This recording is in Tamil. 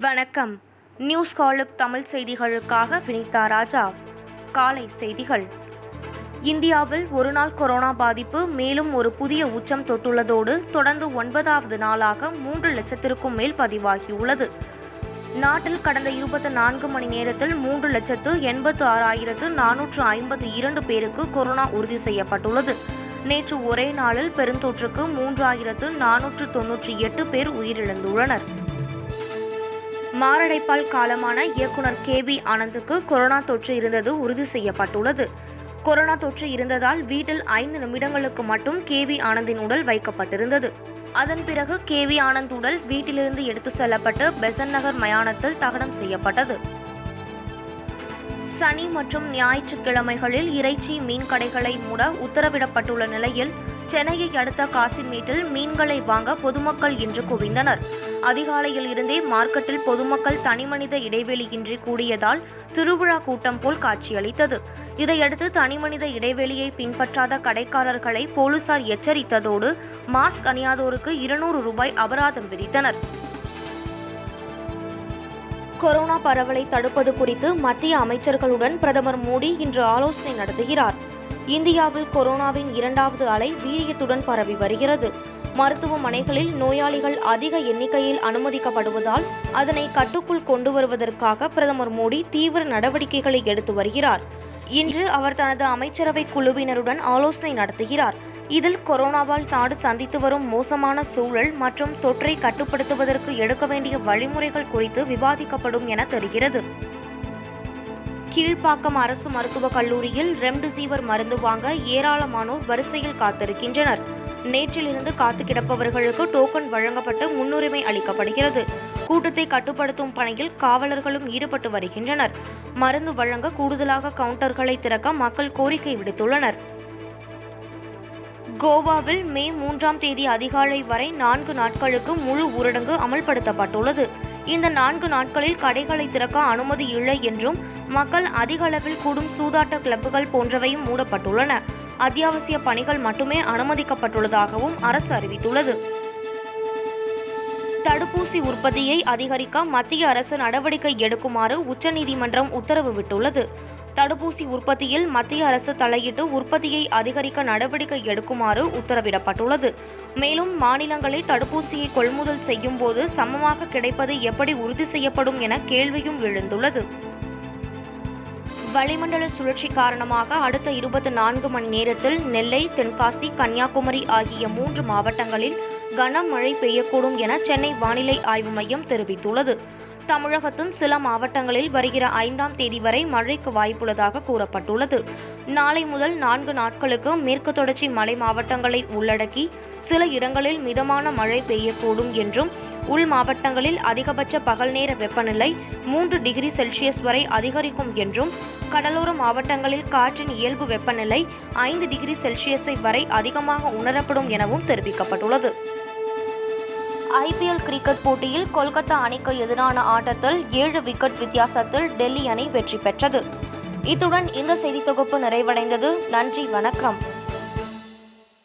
வணக்கம். நியூஸ் காலுக் தமிழ் செய்திகளுக்காக வினிதா ராஜா. காலை செய்திகள். இந்தியாவில் ஒருநாள் கொரோனா பாதிப்பு மேலும் ஒரு புதிய உச்சம் தொட்டுள்ளதோடு தொடர்ந்து ஒன்பதாவது நாளாக மூன்று லட்சத்திற்கும் மேல் பதிவாகியுள்ளது. நாட்டில் கடந்த இருபத்தி நான்கு மணி நேரத்தில் மூன்று லட்சத்து எண்பத்து ஆறாயிரத்து நானூற்று ஐம்பத்து இரண்டு பேருக்கு கொரோனா உறுதி செய்யப்பட்டுள்ளது. நேற்று ஒரே நாளில் பெருந்தொற்றுக்கு மூன்றாயிரத்து நானூற்று தொன்னூற்றி எட்டு பேர் உயிரிழந்துள்ளனர். மாரடைப்பால் காலமான இயக்குனர் கே வி ஆனந்துக்கு கொரோனா தொற்று இருந்தது உறுதி செய்யப்பட்டுள்ளது. கொரோனா தொற்று இருந்ததால் வீட்டில் ஐந்து நிமிடங்களுக்கு மட்டும் கே வி ஆனந்தின் உடல் வைக்கப்பட்டிருந்தது. அதன் பிறகு கே வி ஆனந்த் உடல் வீட்டிலிருந்து எடுத்து செல்லப்பட்டு பெசன் நகர் மயானத்தில் தகனம் செய்யப்பட்டது. சனி மற்றும் ஞாயிற்றுக்கிழமைகளில் இறைச்சி மீன் கடைகளை மூட உத்தரவிடப்பட்டுள்ள நிலையில் சென்னையை அடுத்த காசிமேட்டில் மீன்களை வாங்க பொதுமக்கள் இன்று குவிந்தனர். அதிகாலையில் இருந்தே மார்க்கெட்டில் பொதுமக்கள் தனிமனித இடைவெளியின்றி கூடியதால் திருவிழா கூட்டம் போல் காட்சியளித்தது. இதையடுத்து தனிமனித இடைவெளியை பின்பற்றாத கடைக்காரர்களை போலீசார் எச்சரித்ததோடு மாஸ்க் அணியாதோருக்கு இருநூறு ரூபாய் அபராதம் விதித்தனர். கொரோனா பரவலை தடுப்பது குறித்து மத்திய அமைச்சர்களுடன் பிரதமர் மோடி இன்று ஆலோசனை நடத்துகிறார். இந்தியாவில் கொரோனாவின் இரண்டாவது அலை வீரியத்துடன் பரவி வருகிறது. மருத்துவமனைகளில் நோயாளிகள் அதிக எண்ணிக்கையில் அனுமதிக்கப்படுவதால் அதனை கட்டுக்குள் கொண்டு வருவதற்காக பிரதமர் மோடி தீவிர நடவடிக்கைகளை எடுத்து வருகிறார். இன்று அவர் தனது அமைச்சரவை குழுவினருடன் ஆலோசனை நடத்துகிறார். இதில் கொரோனாவால் நாடு சந்தித்து வரும் மோசமான சூழல் மற்றும் தொற்றை கட்டுப்படுத்துவதற்கு எடுக்க வேண்டிய வழிமுறைகள் குறித்து விவாதிக்கப்படும் என தெரிகிறது. கீழ்ப்பாக்கம் அரசு மருத்துவக் கல்லூரியில் ரெம்டெசிவிர் மருந்து வாங்க ஏராளமானோர் வரிசையில் காத்திருக்கின்றனர். நேற்றிலிருந்து காத்து கிடப்பவர்களுக்கு டோக்கன் வழங்கப்பட்டு முன்னுரிமை அளிக்கப்படுகிறது. கூட்டத்தை கட்டுப்படுத்தும் பணியில் காவலர்களும் ஈடுபட்டு வருகின்றனர். மருந்து வழங்க கூடுதலாக கவுண்டர்களை திறக்க மக்கள் கோரிக்கை விடுத்துள்ளனர். கோவாவில் மே மூன்றாம் தேதி அதிகாலை வரை நான்கு நாட்களுக்கு முழு ஊரடங்கு அமல்படுத்தப்பட்டுள்ளது. இந்த நான்கு நாட்களில் கடைகளை திறக்க அனுமதி இல்லை என்றும் மக்கள் அதிக அளவில் கூடும் சூதாட்ட கிளப்புகள் போன்றவையும் மூடப்பட்டுள்ளன. அத்தியாவசிய பணிகள் மட்டுமே அனுமதிக்கப்பட்டுள்ளதாகவும் அரசு அறிவித்துள்ளது. தடுப்பூசி உற்பத்தியை அதிகரிக்க மத்திய அரசு நடவடிக்கை எடுக்குமாறு உச்சநீதிமன்றம் உத்தரவு விட்டுள்ளது. தடுப்பூசி உற்பத்தியில் மத்திய அரசு தலையிட்டு உற்பத்தியை அதிகரிக்க நடவடிக்கை எடுக்குமாறு உத்தரவிடப்பட்டுள்ளது. மேலும் மாநிலங்களை தடுப்பூசியை கொள்முதல் செய்யும் போது சமமாக கிடைப்பது எப்படி உறுதி செய்யப்படும் என கேள்வியும் எழுந்துள்ளது. வளிமண்டல சுழற்சி காரணமாக அடுத்த இருபத்தி நான்கு மணி நேரத்தில் நெல்லை தென்காசி கன்னியாகுமரி ஆகிய மூன்று மாவட்டங்களில் கனமழை பெய்யக்கூடும் என சென்னை வானிலை ஆய்வு மையம் தெரிவித்துள்ளது. தமிழகத்தின் சில மாவட்டங்களில் வருகிற ஐந்தாம் தேதி வரை மழைக்கு வாய்ப்புள்ளதாக கூறப்பட்டுள்ளது. நாளை முதல் நான்கு நாட்களுக்கு மேற்கு தொடர்ச்சி மலை மாவட்டங்களை உள்ளடக்கி சில இடங்களில் மிதமான மழை பெய்யக்கூடும் என்றும் உள் மாவட்டங்களில் அதிகபட்ச பகல் நேர வெப்பநிலை மூன்று டிகிரி செல்சியஸ் வரை அதிகரிக்கும் என்றும் கடலோர மாவட்டங்களில் காற்றின் இயல்பு வெப்பநிலை ஐந்து டிகிரி செல்சியஸை வரை அதிகமாக உணரப்படும் எனவும் தெரிவிக்கப்பட்டுள்ளது. ஐபிஎல் கிரிக்கெட் போட்டியில் கொல்கத்தா அணிக்கு எதிரான ஆட்டத்தில் ஏழு விக்கெட் வித்தியாசத்தில் டெல்லி அணி வெற்றி பெற்றது. இத்துடன் இந்த செய்தி தொகுப்பு நிறைவடைந்தது. நன்றி வணக்கம்.